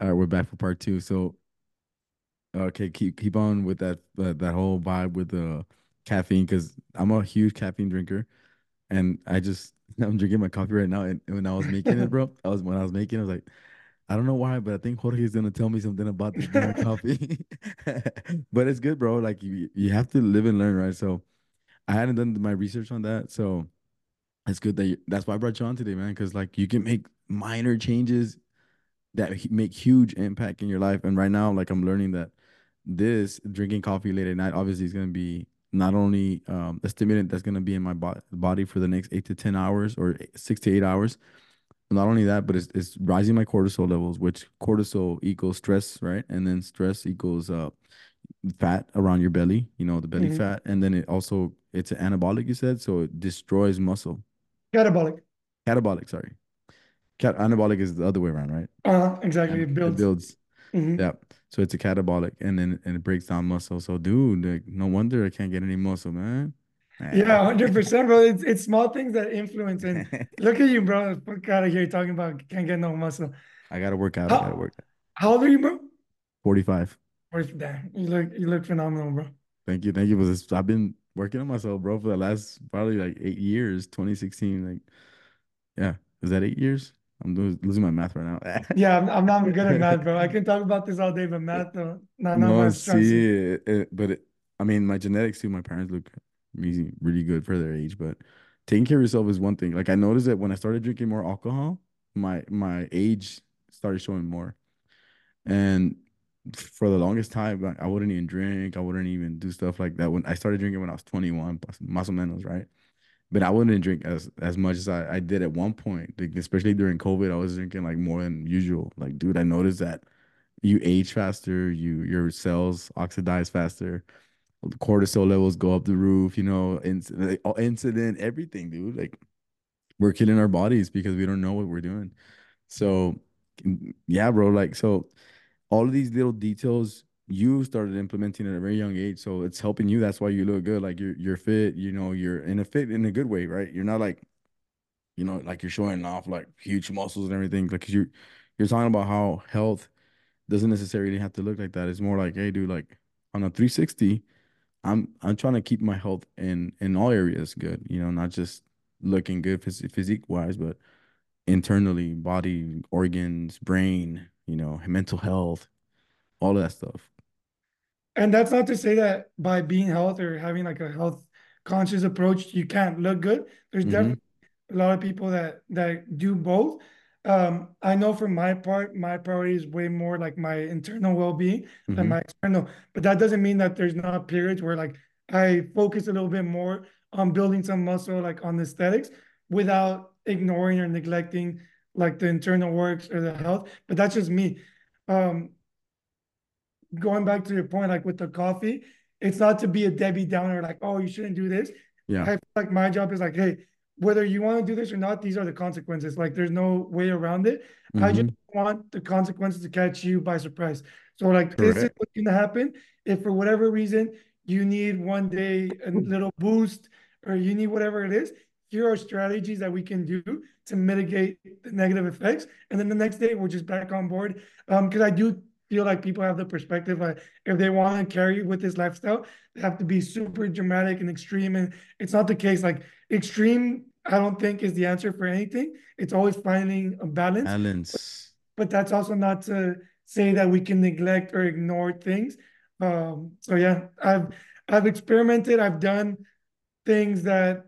All right, we're back for part two. So, okay, keep keep on with that that, that whole vibe with the caffeine because I'm a huge caffeine drinker, and I just I'm drinking my coffee right now. And when I was making it, bro, I was when I was making, it, I was like, I don't know why, but I think Jorge is gonna tell me something about this damn coffee. But it's good, bro. Like you you have to live and learn, right? So I hadn't done my research on that, so it's good that you, that's why I brought you on today, man. Because like you can make minor changes that make huge impact in your life. And right now, like I'm learning that this drinking coffee late at night obviously is going to be not only um, a stimulant that's going to be in my bo- body for the next eight to 10 hours or eight- six to eight hours. Not only that, but it's, it's rising my cortisol levels, which cortisol equals stress, right? And then stress equals uh, fat around your belly, you know, the belly Mhm. fat. And then it also, it's an anabolic, you said. So it destroys muscle. Catabolic. Catabolic, sorry. Cat anabolic is the other way around, right? Uh, exactly. It it builds. builds. hmm Yeah. So it's a catabolic and then and it breaks down muscle. So dude, like, no wonder I can't get any muscle, man. Yeah, Man. 100%, bro. It's it's small things that influence. And look at you, bro. Fuck out of here talking about can't get no muscle. I gotta work out. I gotta work out. how old are you, bro? 45. Or damn, you look you look phenomenal, bro. Thank you. Thank you for this. I've been working on myself, bro, for the last probably like eight years, 2016. Like, yeah. Is that eight years? I'm losing my math right now. Yeah, I'm, I'm not good at math, bro. I can talk about this all day, but math, no, not not No, my see, it, it- but it, I mean, my genetics too. My parents look really, really good for their age, but taking care of yourself is one thing. Like I noticed that when I started drinking more alcohol, my my age started showing more. And for the longest time, like, I wouldn't even drink. I wouldn't even do stuff like that. When I started drinking when I was 21, pas- más o menos, right? But I wouldn't drink as as much as I, I did at one point. Like, especially during COVID, I was drinking like more than usual. Like, dude, I noticed that you age faster, you your cells oxidize faster, cortisol levels go up the roof, you know, incident, incident, everything, dude. Like we're killing our bodies because we don't know what we're doing. So, yeah, bro, like so all of these little details you started implementing at a very young age, so it's helping you. That's why you look good. Like you're you're fit, you know, you're in a fit in a good way, right? You're not like, you know, like you're showing off like huge muscles and everything. Like 'cause you're talking about how health doesn't necessarily have to look like that. It's more like, hey, dude, like on a 360, I'm I'm trying to keep my health in in all areas good, you know, not just looking good phys physique wise, but internally, body, organs, brain, you know, mental health, all of that stuff. And that's not to say that by being health or having like a health conscious approach, you can't look good. There's Mm-hmm. definitely a lot of people that that do both. Um, I know for my part, my priority is way more like my internal well-being than Mm-hmm. my external. But that doesn't mean that there's not periods where like I focus a little bit more on building some muscle, like on aesthetics, without ignoring or neglecting like the internal works or the health. But that's just me. Um, going back to your point, like with the coffee, it's not to be a Debbie Downer, like, oh, you shouldn't do this. Yeah. I feel like my job is like, hey, whether you want to do this or not, these are the consequences. Like, there's no way around it. I just Mm-hmm. want the consequences to catch you by surprise. So, like, this is what's gonna happen. If for whatever reason you need one day a little boost or you need whatever it is, here are strategies that we can do to mitigate the negative effects. And then the next day we're just back on board. Um, because I do feel like people have the perspective like if they want to carry with this lifestyle, they have to be super dramatic and extreme. And it's not the case. Like extreme, I don't think is the answer for anything. It's always finding a balance. Balance. But that's also not to say that we can neglect or ignore things. Um, so yeah, I've I've experimented, I've done things that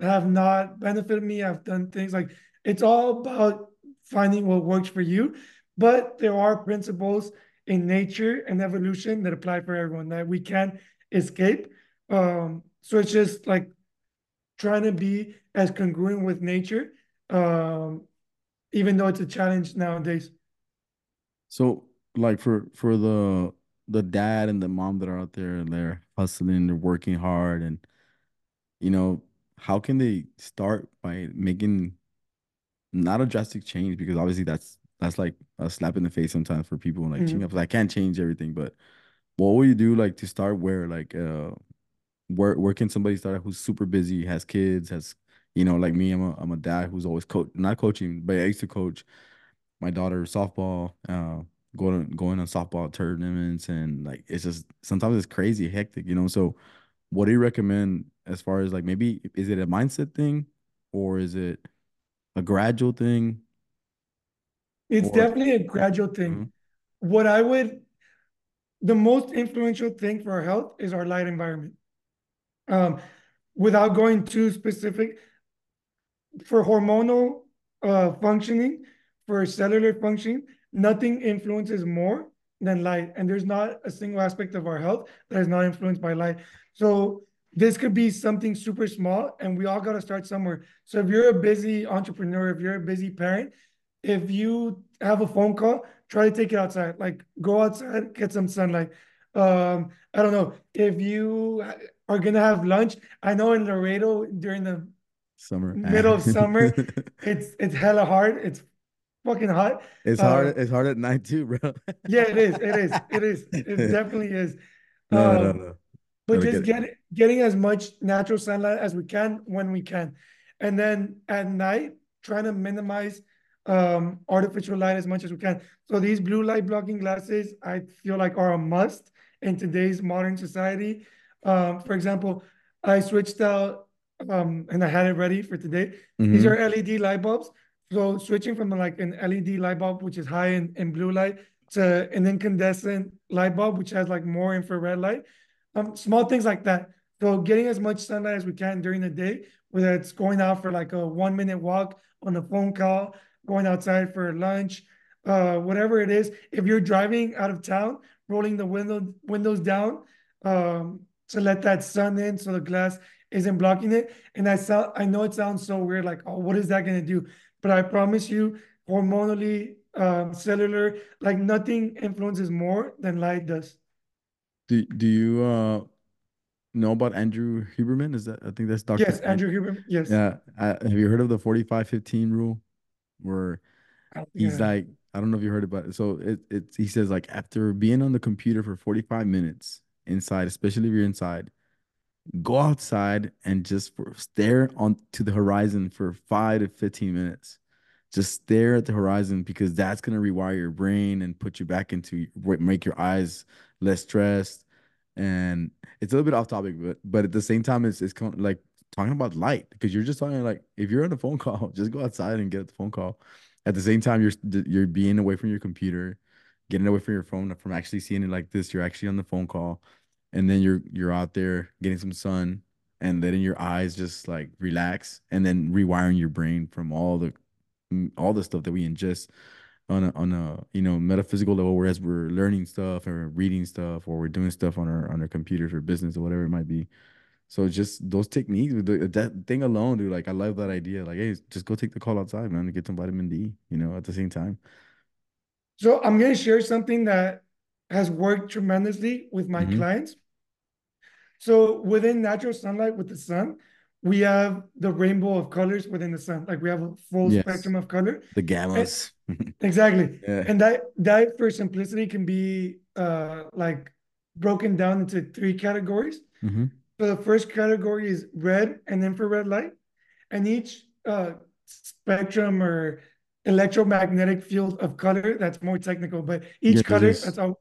have not benefited me. I've done things like it's all about finding what works for you. But there are principles in nature and evolution that apply for everyone that we can't escape. Um, so it's just like trying to be as congruent with nature, um, even though it's a challenge nowadays. So like for for the the dad and the mom that are out there and they're hustling, they're working hard and you know, how can they start by making not a drastic change because obviously that's that's like a slap in the face sometimes for people like Mhm. up. I can't change everything, but what will you do like to start where like uh where where can somebody start who's super busy, has kids, has you know, like me, I'm a I'm a dad who's always coach not coaching, but I used to coach my daughter softball, uh, going going on softball tournaments, and like it's just sometimes it's crazy hectic, you know. So, what do you recommend as far as like maybe is it a mindset thing, or is it a gradual thing, It's or definitely a gradual thing. Mhm. What I would, the most influential thing for our health is our light environment. Um, without going too specific, for hormonal uh, functioning, for cellular functioning, nothing influences more than light. And there's not a single aspect of our health that is not influenced by light. So this could be something super small, and we all got to start somewhere. So if you're a busy entrepreneur, if you're a busy parent, if you have a phone call, try to take it outside. Like go outside, get some sunlight. Um, I don't know if you are gonna have lunch. I know in Laredo during the summer? middle of summer, it's it's hella hard. It's fucking hot. It's Uh, hard. It's hard at night too, bro. yeah, it is. It is. It is. It definitely is. No, no, Um, no. but Gotta get just it. get getting as much natural sunlight as we can when we can, and then at night trying to minimize um, artificial light as much as we can. So these blue light blocking glasses, I feel like are a must in today's modern society. Um, for example, I switched out um, and I had it ready for today. These hmm are LED light bulbs. So switching from like an LED light bulb, which is high in, in blue light, to an incandescent light bulb, which has like more infrared light um, small things like that. So getting as much sunlight as we can during the day, whether it's going out for like a one minute walk on a phone call, going outside for lunch, uh, whatever it is. If you're driving out of town, rolling the window windows down um, to let that sun in, so the glass isn't blocking it. And I sound, I know it sounds so weird, like, oh, what is that gonna do? But I promise you, hormonally, um, cellular, like nothing influences more than light does. Do do you uh know about Andrew Huberman? Is that I think that's Dr. Yes, Andrew Huberman. Yes. yeah. Uh, have you heard of the 45 15 rule where I don't he's like I don't know if you heard about it. So it it's he says like after being on the computer for 45 minutes inside, especially if you're inside, go outside and just for, stare on to the horizon for five to 15 minutes. Just stare at the horizon because that's going to rewire your brain and put you back into make your eyes less stressed. And it's a little bit off topic, but but at the same time, it's it's kind of like talking about light because you're just talking like if you're on a phone call, just go outside and get the phone call. At the same time, you're you're being away from your computer, getting away from your phone, from actually seeing it like this. You're actually on the phone call and then you're you're out there getting some sun and letting your eyes just like relax and then rewiring your brain from all the mm, all the stuff that we ingest on a on a you know metaphysical level whereas we're learning stuff or reading stuff or we're doing stuff on our on our computers or business or whatever it might be so just those techniques the- that thing alone dude like i love that idea like hey just go take the call outside man and get some vitamin d you know at the same time So I'm going to share something that has worked tremendously with my hmm clients. So within natural sunlight with the sun, we have the rainbow of colors within the sun. Like we have a full yes spectrum of color. the And gammas exactly. yeah And that that for simplicity can be uh like broken down into three categories. hmm So the first category is red and infrared light, and each uh, spectrum or electromagnetic field of color that's more technical, but each there's color this that's all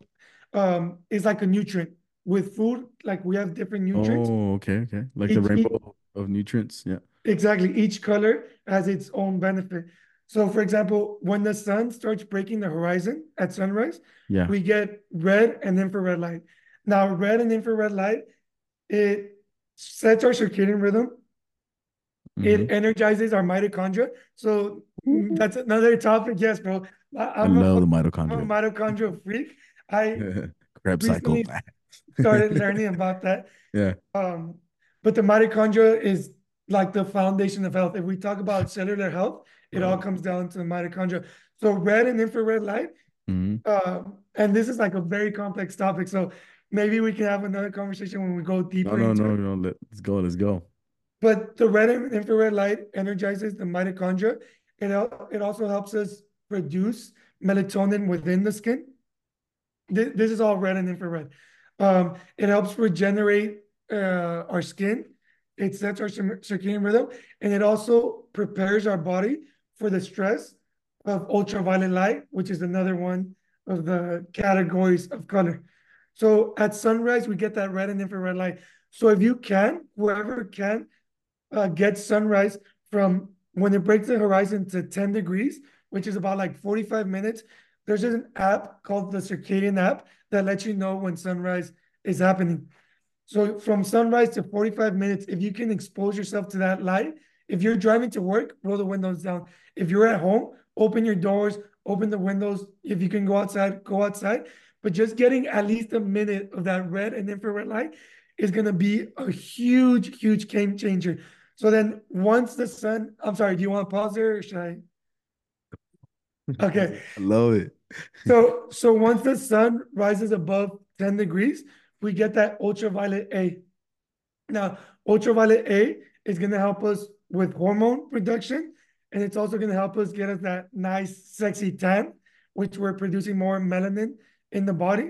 um, is like a nutrient. With food, like we have different nutrients. Oh, okay, okay. Like the Each, each rainbow of nutrients. Yeah. exactly each color has its own benefit. So, for example, when the sun starts breaking the horizon at sunrise, Yeah. we get red and infrared light. Now, red and infrared light it sets our circadian rhythm hmm it energizes our mitochondria. So mm, that's another topic. Yes, bro. I, I'm a love the fuck- I'm a mitochondria. mitochondrial freak. I Krebs cycle. started learning about that. Yeah. Um, but the mitochondria is like the foundation of health. If we talk about cellular health, it all comes down to the mitochondria. So red and infrared light, hmm um, and this is like a very complex topic. So maybe we can have another conversation when we go deeper no, no, no. Let, let's go. Let's go. But the red and infrared light energizes the mitochondria. It, it also helps us produce melatonin within the skin. This, this is all red and infrared. Um, it helps regenerate uh, our skin. It sets our cir- circadian rhythm, and it also prepares our body for the stress of ultraviolet light, which is another one of the categories of color. So at sunrise, we get that red and infrared light. So if you can, whoever can, uh, get sunrise from when it breaks the horizon to 10 degrees, which is about like 45 minutes. There's an app called the Circadian app that lets you know when sunrise is happening. So from sunrise to 45 minutes, if you can expose yourself to that light, if you're driving to work, roll the windows down. If you're at home, open your doors, open the windows. If you can go outside, go outside. But just getting at least a minute of that red and infrared light is going to be a huge, huge game changer. So then once the sun, I'm sorry, do you want to pause there or should I? Okay. I love it. so so once the sun rises above 10 degrees, we get that ultraviolet A. Now, ultraviolet A is going to help us with hormone production, and it's also going to help us get us that nice, sexy tan, which we're producing more melanin in the body.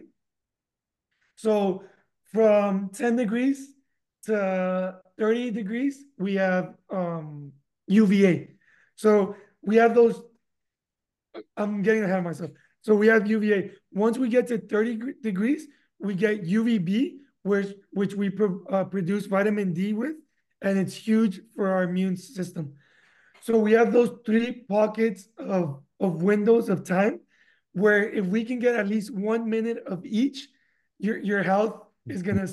So from 10 degrees to 30 degrees, we have um, UVA. So we have those. I'm getting ahead of myself. So we have UVA. Once we get to 30 degrees, we get UVB, which which we pro, uh, produce vitamin D with, and it's huge for our immune system. So we have those three pockets of of windows of time, where if we can get at least one minute of each, your your health is gonna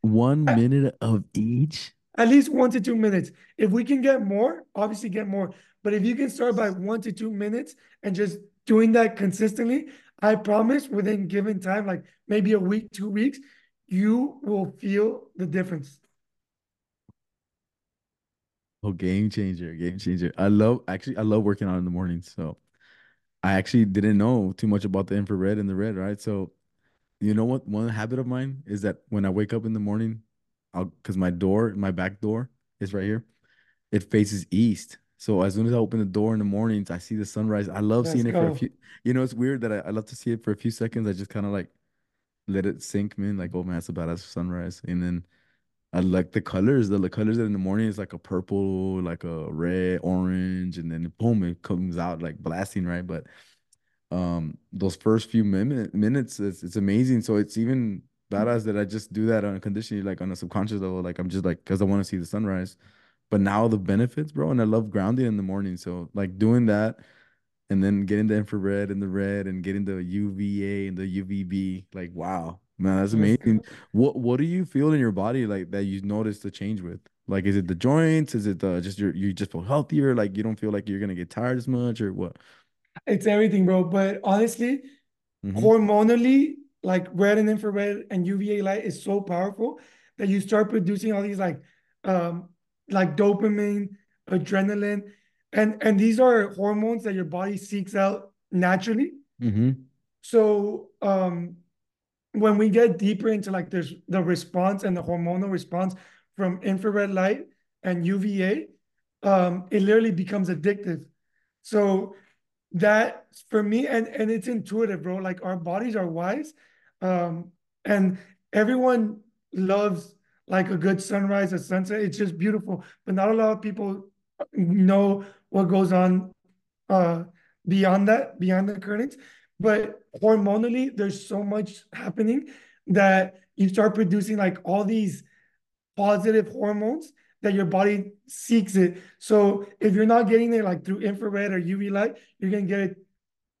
one, one minute of each. At least one to two minutes. If we can get more, obviously get more. But if you can start by one to two minutes and just doing that consistently, I promise within given time, like maybe a week, two weeks, you will feel the difference. Oh, game changer, game changer. I love actually I love working out in the morning. So I actually didn't know too much about the infrared and the red, right? So you know what? One habit of mine is that when I wake up in the morning, I'll because my door, my back door is right here. It faces east. So as soon as I open the door in the mornings, I see the sunrise. I love Let's seeing it for a few. You know, it's weird that I, I love to see it for a few seconds. I just kind of like let it sink me in, like, oh man, it's a badass sunrise. And then I like the colors. The, the colors in the morning is like a purple, like a red, orange, and then boom, it comes out like blasting, right? But um those first few minute, minutes it's, it's amazing so it's even badass that i just do that unconditionally like on a subconscious level like i'm just like because i want to see the sunrise but now the benefits bro and i love grounding in the morning so like doing that and then getting the infrared and the red and getting the uva and the uvb like wow man that's amazing what what do you feel in your body like that you notice the change with like is it the joints is it the just your you just feel healthier like you don't feel like you're gonna get tired as much or what It's everything, bro. But honestly, mm-hmm. hormonally, like red and infrared and UVA light is so powerful that you start producing all these like um like dopamine, adrenaline, and and these are hormones that your body seeks out naturally. Mm-hmm. So um when we get deeper into like this the response and the hormonal response from infrared light and UVA, um, it literally becomes addictive. So that for me and and it's intuitive bro. Like our bodies are wise um and everyone loves like a good sunrise a sunset. It's just beautiful but not a lot of people know what goes on uh beyond that beyond the curtains but hormonally there's so much happening that you start producing like all these positive hormones that your body seeks it. So if you're not getting it like through infrared or UV light, you're gonna get it.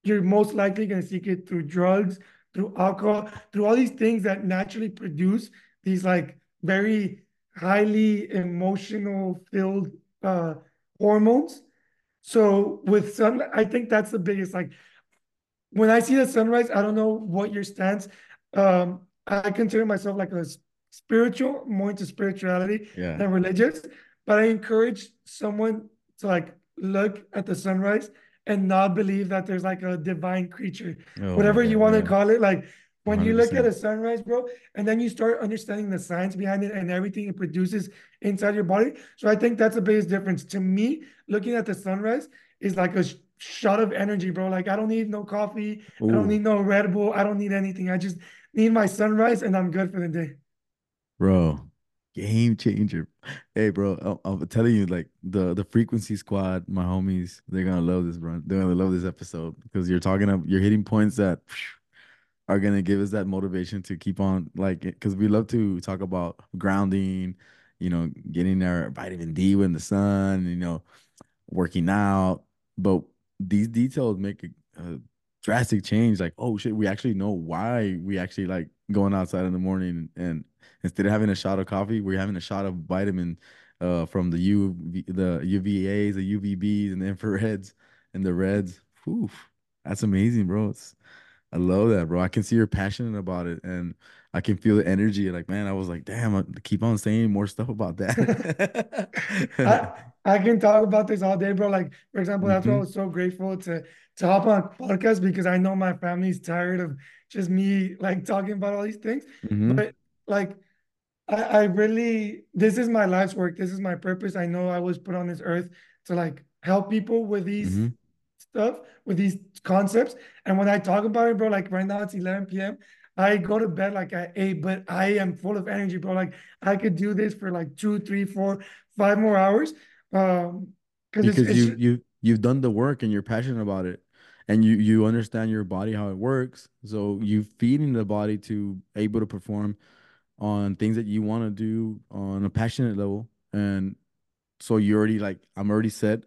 You're most likely gonna seek it through drugs, through alcohol, through all these things that naturally produce these like very highly emotional filled uh, hormones. So with sun, I think that's the biggest. Like when I see the sunrise, I don't know what your stance. Um, I consider myself like a spiritual, more into spirituality Yeah. than religious. But I encourage someone to like look at the sunrise and not believe that there's like a divine creature, Oh whatever you want to Yeah. call it. Like when you look at a sunrise, bro, and then you start understanding the science behind it and everything it produces inside your body. So I think that's the biggest difference. To me, looking at the sunrise is like a shot of energy, bro. Like I don't need no coffee. I don't need no Red Bull. I don't need anything. I just need my sunrise and I'm good for the day. bro. Game changer. Hey, bro, I- I'm telling you, like the the frequency squad, my homies, they're gonna love this, bro. They're gonna love this episode because you're talking up, you're hitting points that are gonna give us that motivation to keep on, like, because we love to talk about grounding, you know, getting our vitamin D in the sun, you know, working out. But these details make a, a drastic change. Like, oh shit, we actually know why we actually like going outside in the morning and instead of having a shot of coffee, we're having a shot of vitamin uh from the U the UVAs, the UVBs, and the infrareds and the reds. Oof, that's amazing, bro. It's, I love that, bro. I can see you're passionate about it, and I can feel the energy. Like, man, I was like, damn, I keep on saying more stuff about that. I can talk about this all day, bro. Like, for example, that's why I hmm was so grateful to to hop on podcast because I know my family's tired of just me like talking about all these things. hmm But like I, I really this is my life's work. This is my purpose. I know I was put on this earth to like help people with these hmm stuff, with these concepts. And when I talk about it, bro, like right now it's 11 p.m. I go to bed like at eight, but I am full of energy, bro. Like I could do this for like two, three, four, five more hours. Um, because it's Because it's you you you've done the work and you're passionate about it, and you you understand your body how it works. So you feeding the body to able to perform on things that you want to do on a passionate level, and so you already like I'm already set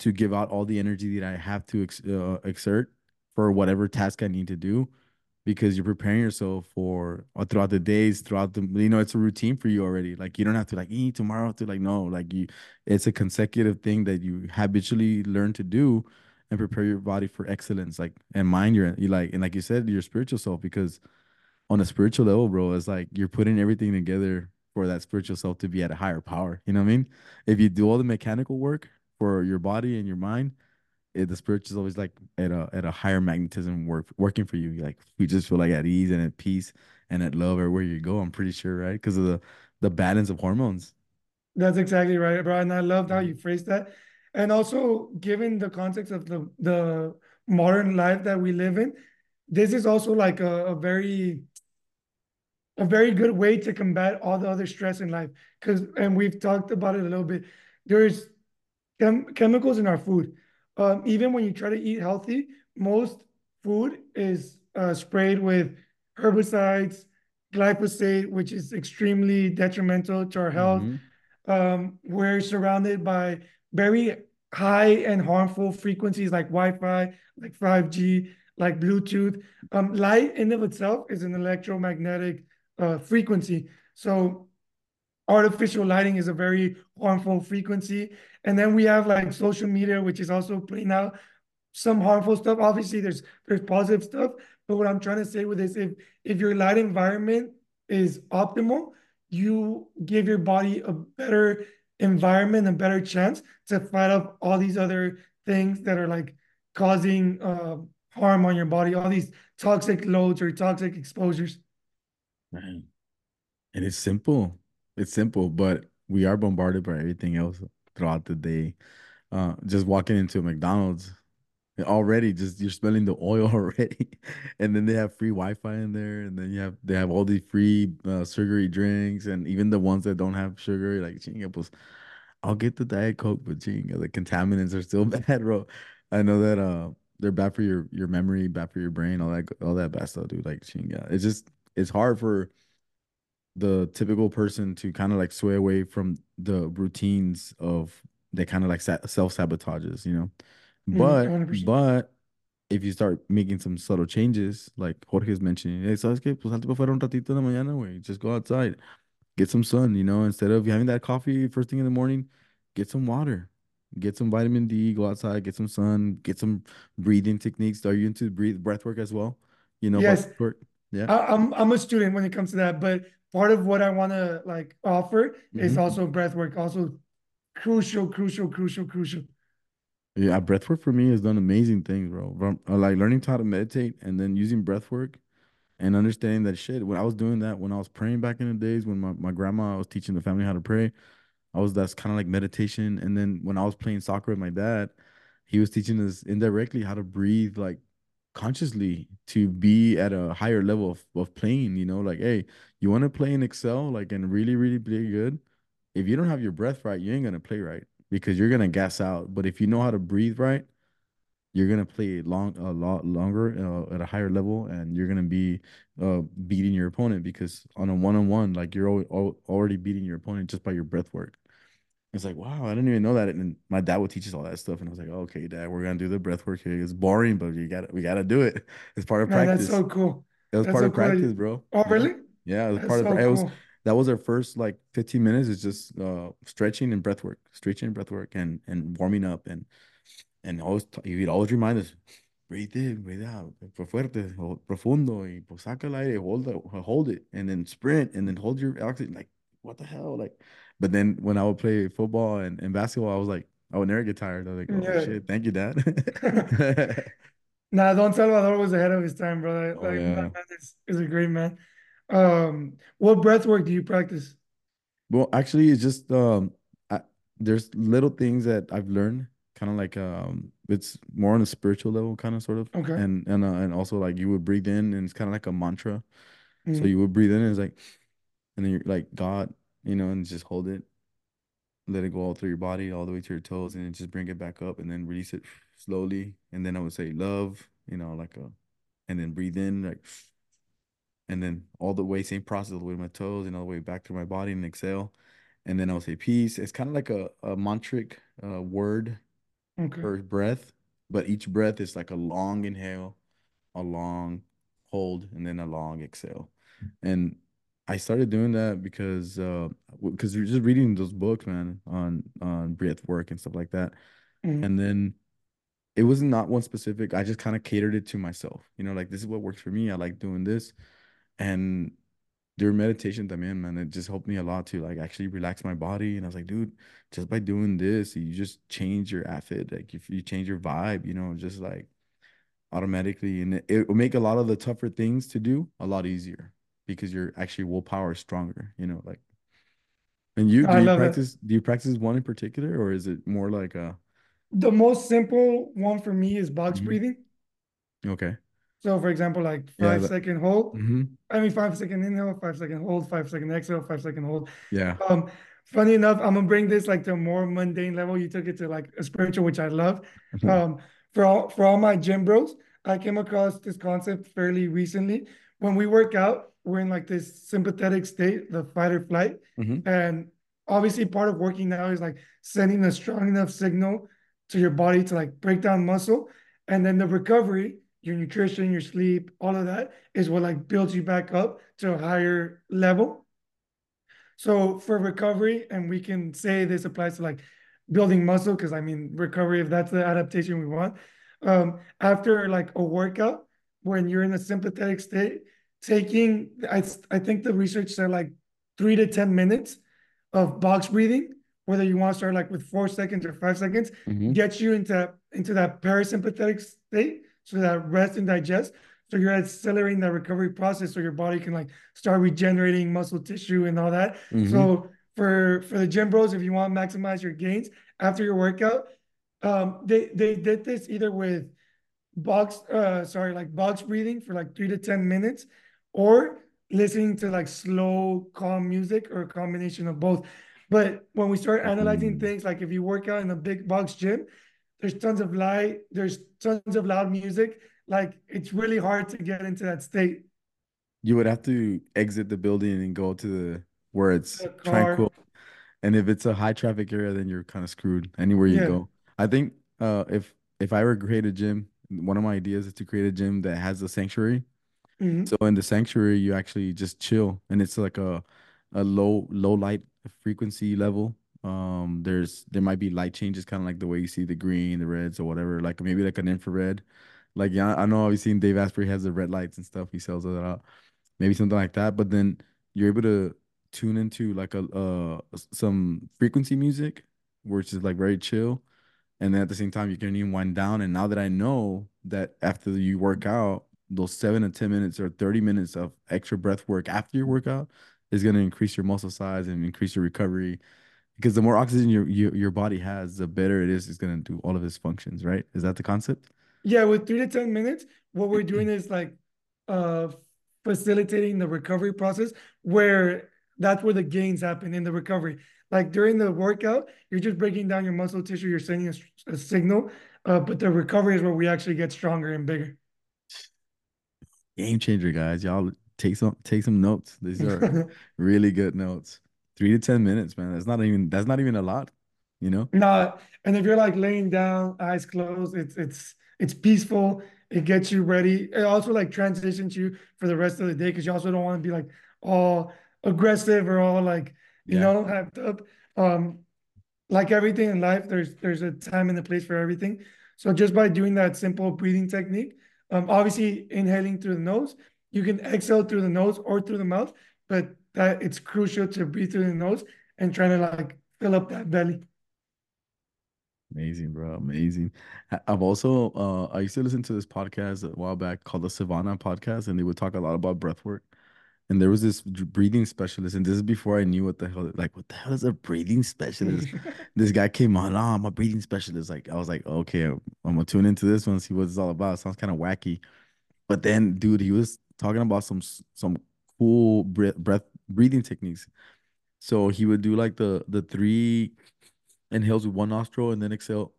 to give out all the energy that I have to ex uh, exert for whatever task I need to do because you're preparing yourself for uh, throughout the days, throughout the you know, it's a routine for you already. Like you don't have to like eat tomorrow to like no, like you it's a consecutive thing that you habitually learn to do and prepare your body for excellence. Like and mind your you like and like you said, your spiritual self because on a spiritual level, bro, it's like you're putting everything together for that spiritual self to be at a higher power. You know what I mean? If you do all the mechanical work for your body and your mind, it, the spiritual is always like at a at a higher magnetism work working for you. Like you just feel like at ease and at peace and at love everywhere you go. I'm pretty sure, right? Because of the the balance of hormones. that's exactly right, bro. And I loved how Mhm. you phrased that. And also given the context of the the modern life that we live in, this is also like a, a very a very good way to combat all the other stress in life. Because and we've talked about it a little bit. There's chem chemicals in our food. Um, even when you try to eat healthy, most food is uh, sprayed with herbicides, glyphosate, which is extremely detrimental to our health. Mm-hmm. Um, we're surrounded by very high and harmful frequencies like Wi-Fi, like 5G, like Bluetooth. Um, light in of itself is an electromagnetic uh, frequency. So artificial lighting is a very harmful frequency. And then we have like social media, which is also putting out some harmful stuff. Obviously, there's there's positive stuff, but what I'm trying to say with this, if if your light environment is optimal, you give your body a better environment, a better chance to fight off all these other things that are like causing uh, harm on your body, all these toxic loads or toxic exposures. Right. And it's simple. It's simple, but we are bombarded by everything else throughout the day. Uh, just walking into McDonald's already, just you're smelling the oil already, and then they have free Wi-Fi in there, and then you have they have all these free uh, sugary drinks, and even the ones that don't have sugar, like chinga, I'll get the Diet Coke, but chinga, the contaminants are still bad, bro. I know that uh they're bad for your your memory, bad for your brain, all that all that bad stuff, dude. Like chinga, it's just it's hard for the typical person to kind of like sway away from the routines of they kind of like self sabotages, you know. Mm, But 100%. but if you start making some subtle changes, like Jorge's mentioning, hey, ¿sabes qué? Pues salte para fuera un ratito en la mañana, güey. Just go outside, get some sun, you know. Instead of having that coffee first thing in the morning, get some water, get some vitamin D, go outside, get some sun, get some breathing techniques. Are you into breathe breath work as well? You know Yes, breath work? Yeah. I'm I'm a student when it comes to that, but part of what I want to like offer is hmm also breath work, also crucial, crucial, crucial, crucial. Yeah, breathwork for me has done amazing things, bro. Uh, like learning how to meditate and then using breathwork and understanding that shit. When I was doing that, when I was praying back in the days, when my, my grandma was teaching the family how to pray, I was that's kind of like meditation. And then when I was playing soccer with my dad, he was teaching us indirectly how to breathe like consciously to be at a higher level of, of playing, you know, like, hey, you want to play in Excel, like, and really, really play good. If you don't have your breath right, you ain't gonna play right because you're gonna gas out. But if you know how to breathe right, you're gonna play long a lot longer uh, at a higher level, and you're gonna be uh, beating your opponent because on a one on one, like you're al al already beating your opponent just by your breath work. It's like, wow, I didn't even know that. And my dad would teach us all that stuff. And I was like, okay, dad, we're gonna do the breath work here. It's boring, but you gotta we gotta do it. It's part of practice. that's so cool. It was That's part so of cool. practice, bro. Oh, Yeah. really? Yeah, it was That's part of so it was that was our first like 15 minutes. It's just uh stretching and breath work, stretching and breath work and and warming up and and always he'd always remind us, breathe in, breathe out, fuerte, profundo, y pues saca el aire, hold it, hold it, and then sprint, and then hold your oxygen. Like, what the hell? Like, but then when I would play football and, and basketball, I was like, I would never get tired. I was like, oh Yeah. shit, thank you, dad. Nah, Don Salvador was ahead of his time, brother. Oh Like yeah. man is, is a great man. Um, what breath work do you practice? Well, actually, it's just um, I, there's little things that I've learned, kind of like um, it's more on a spiritual level, kind of sort of, Okay. and and uh, and also like you would breathe in, and it's kind of like a mantra. So Mhm. you would breathe in, and it's like, and then you're like God, you know, and just hold it, let it go all through your body, all the way to your toes, and then just bring it back up, and then release it slowly, and then I would say love, you know, like a, and then breathe in like, and then all the way same process all the way to my toes and all the way back through my body and exhale, and then I'll say peace. It's kind of like a a mantric uh, word Okay. per breath, but each breath is like a long inhale, a long hold, and then a long exhale. And I started doing that because uh because you're just reading those books, man, on on breath work and stuff like that. Mhm. And then it was not one specific. I just kind of catered it to myself. You know, like this is what works for me. I like doing this. And during meditation también, man, it just helped me a lot to like actually relax my body. And I was like, dude, just by doing this, you just change your outfit. Like if you change your vibe, you know, just like automatically, and it, it will make a lot of the tougher things to do a lot easier because your actually willpower is stronger, you know, like and you do I you love it. practice do you practice one in particular or is it more like a The most simple one for me is box Mhm. breathing. okay. So for example, like Yeah, five that, second hold. hmm I mean five second inhale, five second hold, five second exhale, five second hold. Yeah. Um, funny enough, I'm gonna bring this like to a more mundane level. You took it to like a spiritual, which I love. Um, for all for all my gym bros, I came across this concept fairly recently. When we work out, we're in like this sympathetic state, the fight or flight. hmm And obviously part of working now is like sending a strong enough signal to your body to like break down muscle. And then the recovery, your nutrition, your sleep, all of that is what like builds you back up to a higher level. So for recovery, and we can say this applies to like building muscle, because I mean recovery, if that's the adaptation we want. Um, after like a workout, when you're in a sympathetic state, taking I I think the research said like three to ten minutes of box breathing, whether you want to start like with four seconds or five seconds, hmm gets you into into that parasympathetic state, so that rest and digest. So you're accelerating that recovery process, so your body can like start regenerating muscle tissue and all that. hmm So for for the gym bros, if you want to maximize your gains after your workout, um, they they did this either with box uh sorry like box breathing for like three to ten minutes, or listening to like slow calm music or a combination of both. But when we start analyzing Mm. things like if you work out in a big box gym, there's tons of light, there's tons of loud music. Like it's really hard to get into that state. You would have to exit the building and go to the where it's The tranquil. And if it's a high traffic area, then you're kind of screwed anywhere you yeah. go. I think uh if if I were to create a gym, one of my ideas is to create a gym that has a sanctuary. mhm, So in the sanctuary, you actually just chill, and it's like a a low low light frequency level. Um, there's there might be light changes, kind of like the way you see the green, the reds, or whatever. Like maybe like an infrared. Like yeah, I know I've seen Dave Asprey has the red lights and stuff. He sells that out. Maybe something like that. But then you're able to tune into like a uh some frequency music, which is like very chill and then at the same time you can even wind down. And now that i know that after you work out those seven to ten minutes or 30 minutes of extra breath work after your workout is going to increase your muscle size and increase your recovery. Because the more oxygen your your, your body has the better it is it's going to do all of its functions right? Is that the concept? Yeah, with three to 10 minutes, what we're doing is like uh facilitating the recovery process where that's where the gains happen in the recovery. Like during the workout, you're just breaking down your muscle tissue, you're sending a, a signal, uh, but the recovery is where we actually get stronger and bigger. Game changer, guys. Y'all take some take some notes. These are really good notes. Three to ten minutes, man. That's not even that's not even a lot, you know? No, and if you're like laying down, eyes closed, it's it's it's peaceful. It gets you ready. It also like transitions you for the rest of the day because you also don't want to be like all aggressive or all like you Yeah. know hyped up. Um, like everything in life, there's there's a time and a place for everything. So just by doing that simple breathing technique, um, obviously inhaling through the nose, you can exhale through the nose or through the mouth, but that it's crucial to breathe through the nose and trying to like fill up that belly. Amazing, bro. Amazing. I've also uh I used to listen to this podcast a while back called the Savannah podcast, and they would talk a lot about breath work. And there was this breathing specialist, and this is before I knew what the hell, like, what the hell is a breathing specialist? This guy came on, oh, I'm a breathing specialist. Like, I was like, okay, I'm gonna tune into this one, see what it's all about. Sounds kind of wacky. But then, dude, he was talking about some some cool breath, breath breathing techniques. So he would do like the the three inhales with one nostril and then exhale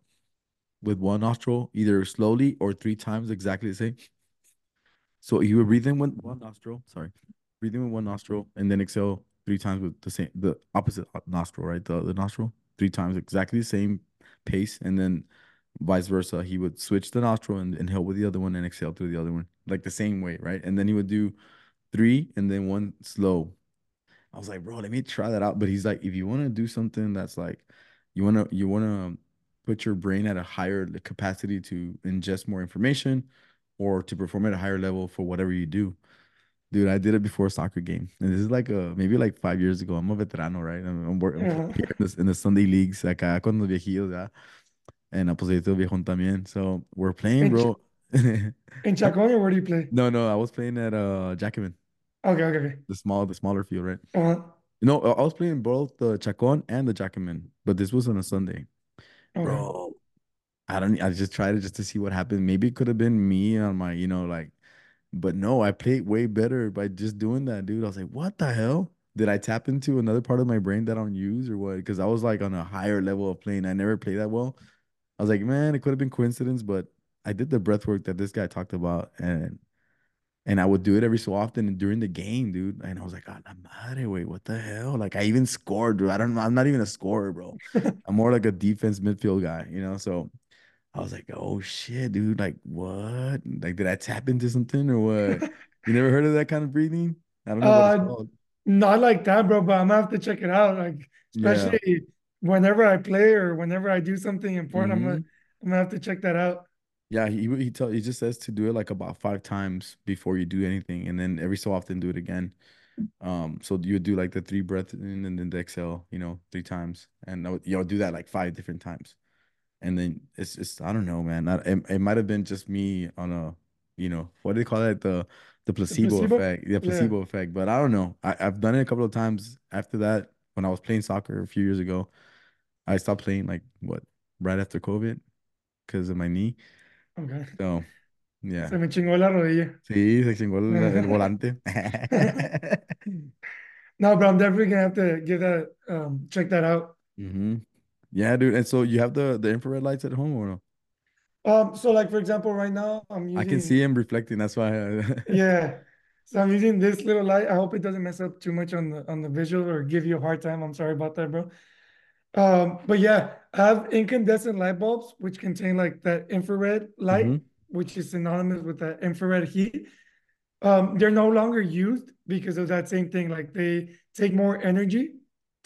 with one nostril, either slowly or three times, exactly the same. So he would breathe in with one nostril, sorry, breathe in with one nostril, and then exhale three times with the same, the opposite nostril, right? The the nostril three times, exactly the same pace, and then vice versa. He would switch the nostril and inhale with the other one and exhale through the other one, like the same way, right? And then he would do three and then one slow. I was like, bro, let me try that out. But he's like, if you want to do something that's like, you want to, you want to put your brain at a higher capacity to ingest more information or to perform at a higher level for whatever you do. Dude, I did it before a soccer game. And this is like a, maybe like five years ago. I'm a veterano, right? I'm, I'm, work, I'm Uh, here in the, in the Sunday leagues, acá con los viejillos, ya. And estoy viejón también. So we're playing, in Ch- bro. in Chacon, or where do you play? No, no, I was playing at uh Jackman, Okay, okay, okay. the small, the smaller field, right? Uh, No, I I was playing both the Chacon and the Jackman, but this was on a Sunday. okay. Bro, I don't, I just tried it just to see what happened. Maybe it could have been me on my, you know, like, but no, I played way better by just doing that, dude. I was like, what the hell? Did I tap into another part of my brain that I don't use or what? Because I was like on a higher level of playing. I never played that well. I was like, man, it could have been coincidence, but I did the breath work that this guy talked about, and and I would do it every so often during the game, dude. And I was like, "Ah, la madre, wait, what the hell? Like, I even scored, dude. I don't. I'm not even a scorer, bro. I'm more like a defense midfield guy, you know? So I was like, oh shit, dude. Like, what? Like, did I tap into something or what? You never heard of that kind of breathing? I don't know Uh, not like that, bro, but I'm gonna have to check it out. Like, Yeah. especially whenever I play or whenever I do something important, I'm gonna hmm I'm gonna have to check that out. Yeah, he he tell he just says to do it like about five times before you do anything, and then every so often do it again. Um, so you would do like the three breath in and then the exhale, you know, three times, and you'll do that like five different times, and then it's just I don't know, man. Not, it it might have been just me on a, you know, what do they call it? The the The placebo placebo? effect, the Yeah. placebo effect. But I don't know. I I've done it a couple of times after that when I was playing soccer a few years ago. I stopped playing like what right after COVID because of my knee. Okay. So yeah. Se me chingó la rodilla. Sí, se chingó el, el volante. No, but I'm definitely gonna have to give that um check that out. hmm Yeah, dude. And so you have the the infrared lights at home or no? Um, so like for example, right now I'm I can see him reflecting. That's why. I, yeah. So I'm using this little light. I hope it doesn't mess up too much on the on the visual or give you a hard time. I'm sorry about that, bro. Um, but yeah, I have incandescent light bulbs which contain like that infrared light, hmm which is synonymous with that infrared heat. Um, they're no longer used because of that same thing. Like they take more energy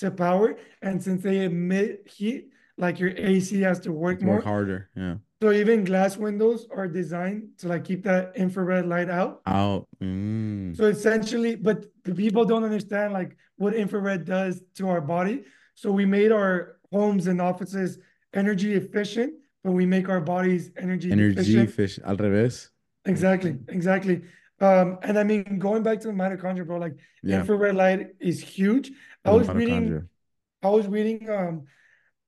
to power, and since they emit heat, like your AC has to work work more. harder. Yeah. So even glass windows are designed to like keep that infrared light out. Out. Mm. So essentially, but the people don't understand like what infrared does to our body. So we made our homes and offices energy efficient, but we make our bodies energy Energy fish. Al revés. Exactly, exactly. Um, and I mean, going back to the mitochondria, bro, like Yeah. infrared light is huge. I was reading. I was reading, um,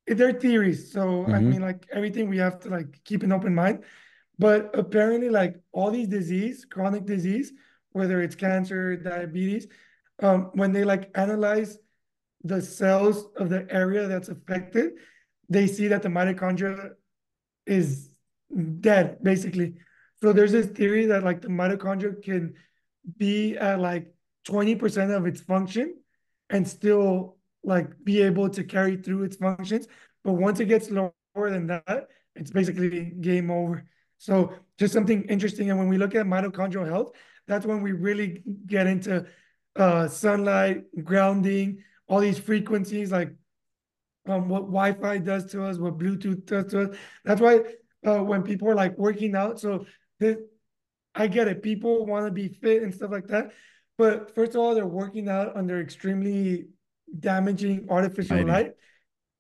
they're theories. So I hmm mean, like everything we have to like keep an open mind. But apparently, like all these disease, chronic disease, whether it's cancer, diabetes, um, when they like analyze the cells of the area that's affected, they see that the mitochondria is dead, basically. So there's this theory that like the mitochondria can be at like 20% of its function and still like be able to carry through its functions. But once it gets lower than that, it's basically game over. So just something interesting. And when we look at mitochondrial health, that's when we really get into uh, sunlight, grounding, all these frequencies, like um, what Wi-Fi does to us, what Bluetooth does to us. That's why uh, when people are like working out, so this, I get it. People want to be fit and stuff like that. But first of all, they're working out under extremely damaging artificial Lighting. light.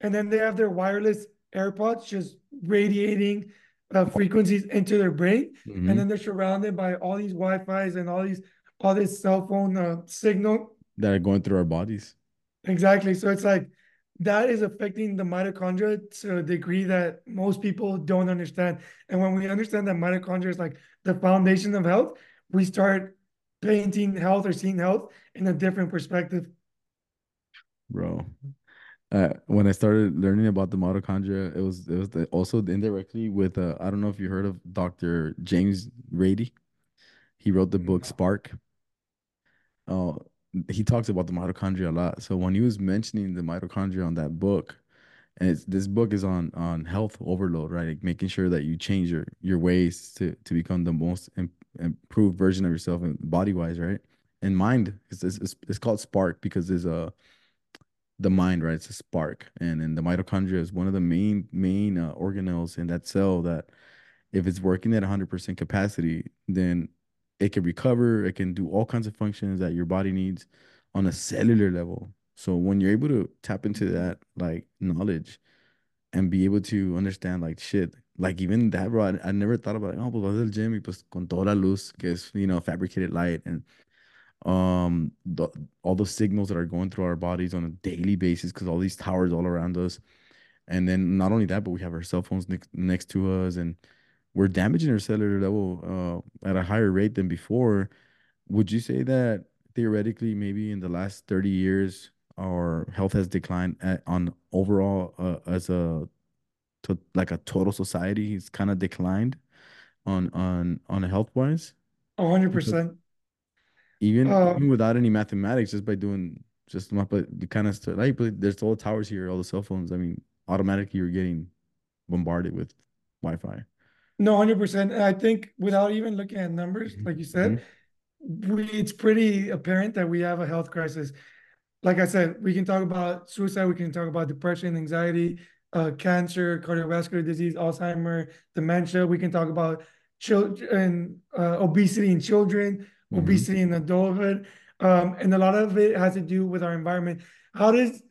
And then they have their wireless AirPods just radiating uh, frequencies into their brain. Mhm. And then they're surrounded by all these Wi-Fi's and all these all this cell phone uh, signal. that are going through our bodies. Exactly. So it's like that is affecting the mitochondria to a degree that most people don't understand. And when we understand that mitochondria is like the foundation of health, we start painting health or seeing health in a different perspective. bro. Uh, when I started learning about the mitochondria, it was it was the, also indirectly with uh, I don't know if you heard of Dr. James Ratey. He wrote the book Spark. Uh, he talks about the mitochondria a lot. So when he was mentioning the mitochondria on that book, and it's this book is on on health overload, right? Like making sure that you change your your ways to to become the most improved version of yourself and body wise, right? And mind is it's, it's, called Spark because there's a the mind, right? It's a spark, and and the mitochondria is one of the main main uh, organelles in that cell that if it's working at 100% capacity, then it can recover, it can do all kinds of functions that your body needs on a cellular level. So when you're able to tap into that like knowledge and be able to understand like shit, like even that, bro, I, I never thought about, oh, pues vas gym y pues con toda la luz, que es, you know, fabricated light and um the, all the signals that are going through our bodies on a daily basis because all these towers all around us. And then not only that but we have our cell phones next, next to us and we're damaging our cellular level uh, at a higher rate than before. Would you say that theoretically maybe in the last 30 years our health has declined at, on overall uh, as a to like a total society it's kind of declined on on on a health wise A 100 percent even Uh, even without any mathematics, just by doing just my but the kind of stuff like but there's all the towers here, all the cell phones. I mean, automatically you're getting bombarded with Wi-Fi. no, hundred percent. And I think without even looking at numbers, Mhm. like you said, we it's pretty apparent that we have a health crisis. Like I said, we can talk about suicide, we can talk about depression, anxiety, uh, cancer, cardiovascular disease, Alzheimer, dementia. We can talk about children, uh, obesity in children, Mhm. obesity in adulthood, um, and a lot of it has to do with our environment. How does,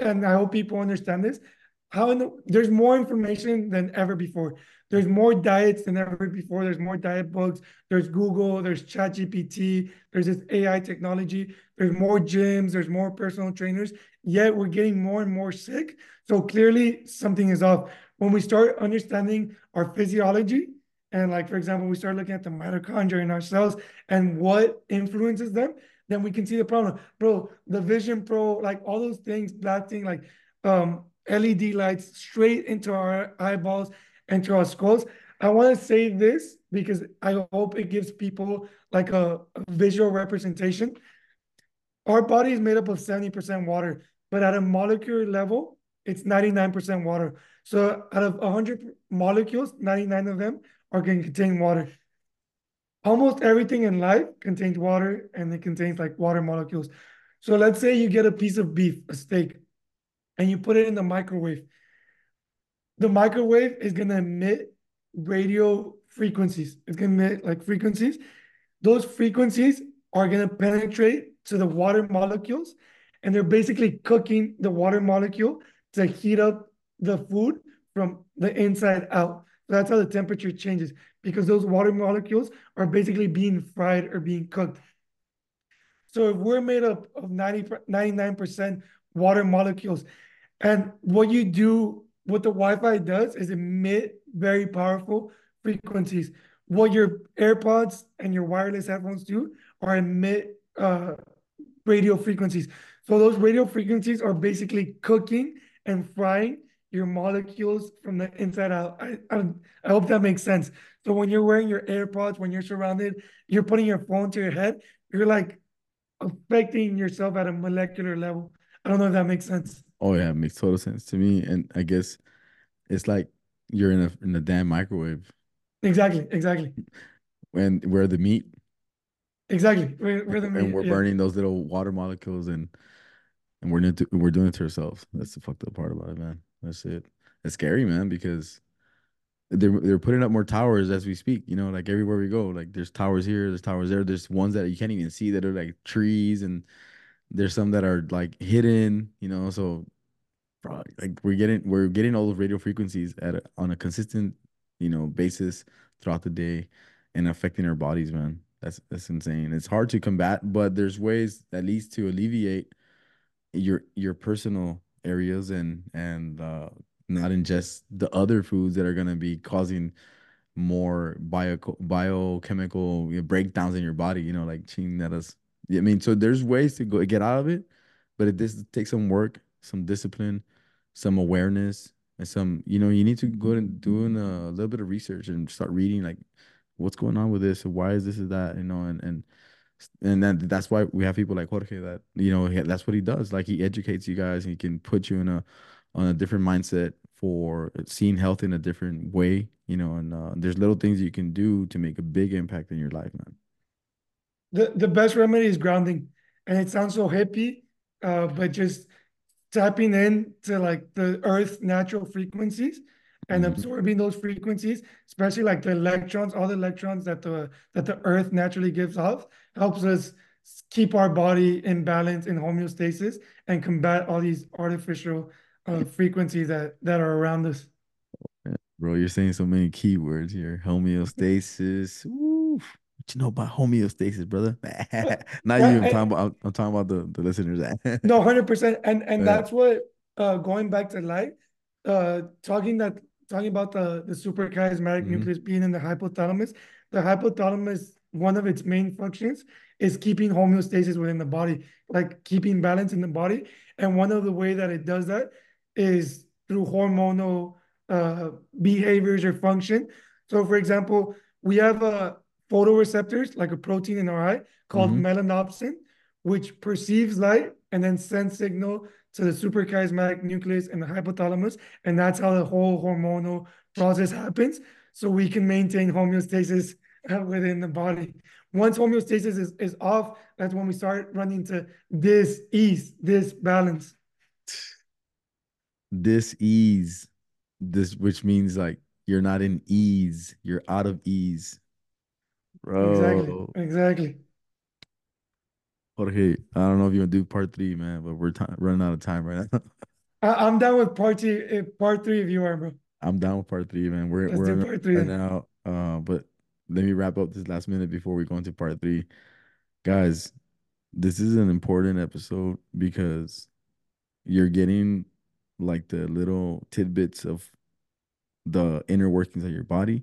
and I hope people understand this, how in the, there's more information than ever before. There's more diets than ever before. There's more diet books. There's Google. There's ChatGPT. There's this AI technology. There's more gyms. There's more personal trainers. Yet we're getting more and more sick. So clearly something is off. When we start understanding our physiology, and like for example, we start looking at the mitochondria in our cells and what influences them, then we can see the problem. Bro, the Vision Pro, like all those things, blasting like um LED lights straight into our eyeballs and to our schools. I want to say this because I hope it gives people like a, a visual representation. Our body is made up of 70% water, but at a molecular level, it's 99% water. So out of 100 molecules, 99 of them are going to contain water. Almost everything in life contains water and it contains like water molecules. So let's say you get a piece of beef, a steak, and you put it in the microwave. The microwave is going to emit radio frequencies. It's going to emit like frequencies. Those frequencies are going to penetrate to the water molecules, and they're basically cooking the water molecule to heat up the food from the inside out. So that's how the temperature changes because those water molecules are basically being fried or being cooked. So if we're made up of 90, 99% water molecules, and what you do, what the Wi-Fi does is emit very powerful frequencies. What your AirPods and your wireless headphones do are emit uh, radio frequencies. So those radio frequencies are basically cooking and frying your molecules from the inside out. I, I, I hope that makes sense. So when you're wearing your AirPods, when you're surrounded, you're putting your phone to your head, you're like affecting yourself at a molecular level. I don't know if that makes sense. Oh yeah, it makes total sense to me. And I guess it's like you're in a in a damn microwave Exactly, exactly, and where the meat exactly. We're the and we're Yeah. burning those little water molecules and and we're into, we're doing it to ourselves. That's the fucked up part about it, man. That's it. It's scary, man, because they're they're putting up more towers as we speak. You know, like everywhere we go, like there's towers here, there's towers there. There's ones that you can't even see that are like trees, and there's some that are like hidden. You know, so like we're getting we're getting all those radio frequencies at a, on a consistent, you know, basis throughout the day, and affecting our bodies, man. That's that's insane. It's hard to combat, but there's ways at least to alleviate your your personal areas and and uh not ingest the other foods that are going to be causing more bio biochemical breakdowns in your body you know like cheating at us i mean so there's ways to go get out of it but it does take some work some discipline some awareness and some you know you need to go and doing a little bit of research and start reading like what's going on with this why is this or that you know and and and then that's why we have people like Jorge that you know that's what he does. Like he educates you guys. He can put you in a on a different mindset for seeing health in a different way. You know, and uh, there's little things you can do to make a big impact in your life, man. The the best remedy is grounding, and it sounds so hippie, uh, but just tapping in to like the Earth's natural frequencies and Mhm. absorbing those frequencies, especially like the electrons, all the electrons that the that the Earth naturally gives off, helps us keep our body in balance in homeostasis and combat all these artificial uh, frequencies that that are around us. Bro, you're saying so many keywords here. Homeostasis. What you know about homeostasis, brother? Uh, Not yeah, you. I'm talking about. I'm talking about the the listeners. No, hundred percent, and and Yeah. that's what uh going back to light, uh talking that talking about the the suprachiasmatic Mhm. nucleus being in the hypothalamus. The hypothalamus, one of its main functions is keeping homeostasis within the body, like keeping balance in the body. And one of the way that it does that is through hormonal uh behaviors or function. So, for example, we have uh photoreceptors, like a protein in our eye called Mhm. melanopsin which perceives light and then sends signal to the suprachiasmatic nucleus and the hypothalamus. And that's how the whole hormonal process happens. So we can maintain homeostasis within the body. Once homeostasis is, is off, that's when we start running to this ease, this balance. This ease, this which means like you're not in ease, you're out of ease. Bro. Exactly. Exactly. Jorge, I don't know if you want to do part three, man, but we're running out of time right now. I, I'm down with part two, eh, part three if you are, bro. I'm down with part three, man. We're Let's we're part three right now. Uh, but let me wrap up this last minute before we go into part three. Guys, this is an important episode because you're getting like the little tidbits of the inner workings of your body,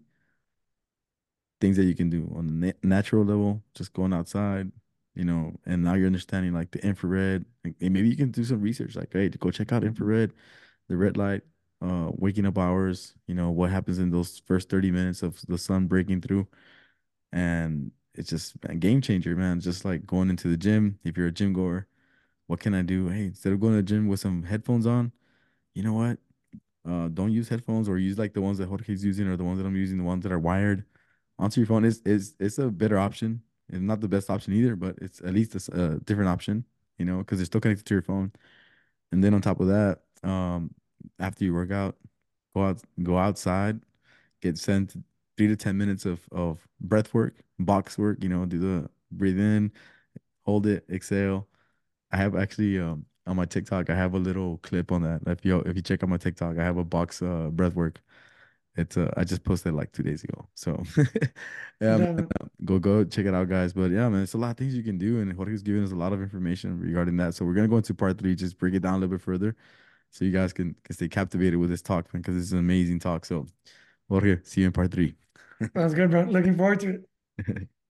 things that you can do on the na natural level, just going outside, you know, and now you're understanding like the infrared. And maybe you can do some research, like, hey, go check out infrared, the red light, uh, waking up hours, you know, what happens in those first 30 minutes of the sun breaking through. And it's just a game changer, man. Just like going into the gym, if you're a gym goer, what can I do? Hey, instead of going to the gym with some headphones on, you know what? Uh, don't use headphones or use like the ones that Jorge's using or the ones that I'm using, the ones that are wired onto your phone is is it's a better option. It's not the best option either, but it's at least a different option, you know, because they're still connected to your phone. And then on top of that, um, after you work out, go out, go outside, get sent three to ten minutes of of breath work, box work. You know, do the breathe in, hold it, exhale. I have actually um on my TikTok, I have a little clip on that. If you if you check out my TikTok, I have a box uh breath work. It's uh I just posted like two days ago. So yeah, man, go go check it out, guys. But yeah, man, it's a lot of things you can do, and Jorge's giving us a lot of information regarding that. So we're gonna go into part three, just break it down a little bit further, so you guys can can stay captivated with this talk, man, because this is an amazing talk. So Jorge, see you in part three. Sounds good, bro. Looking forward to it.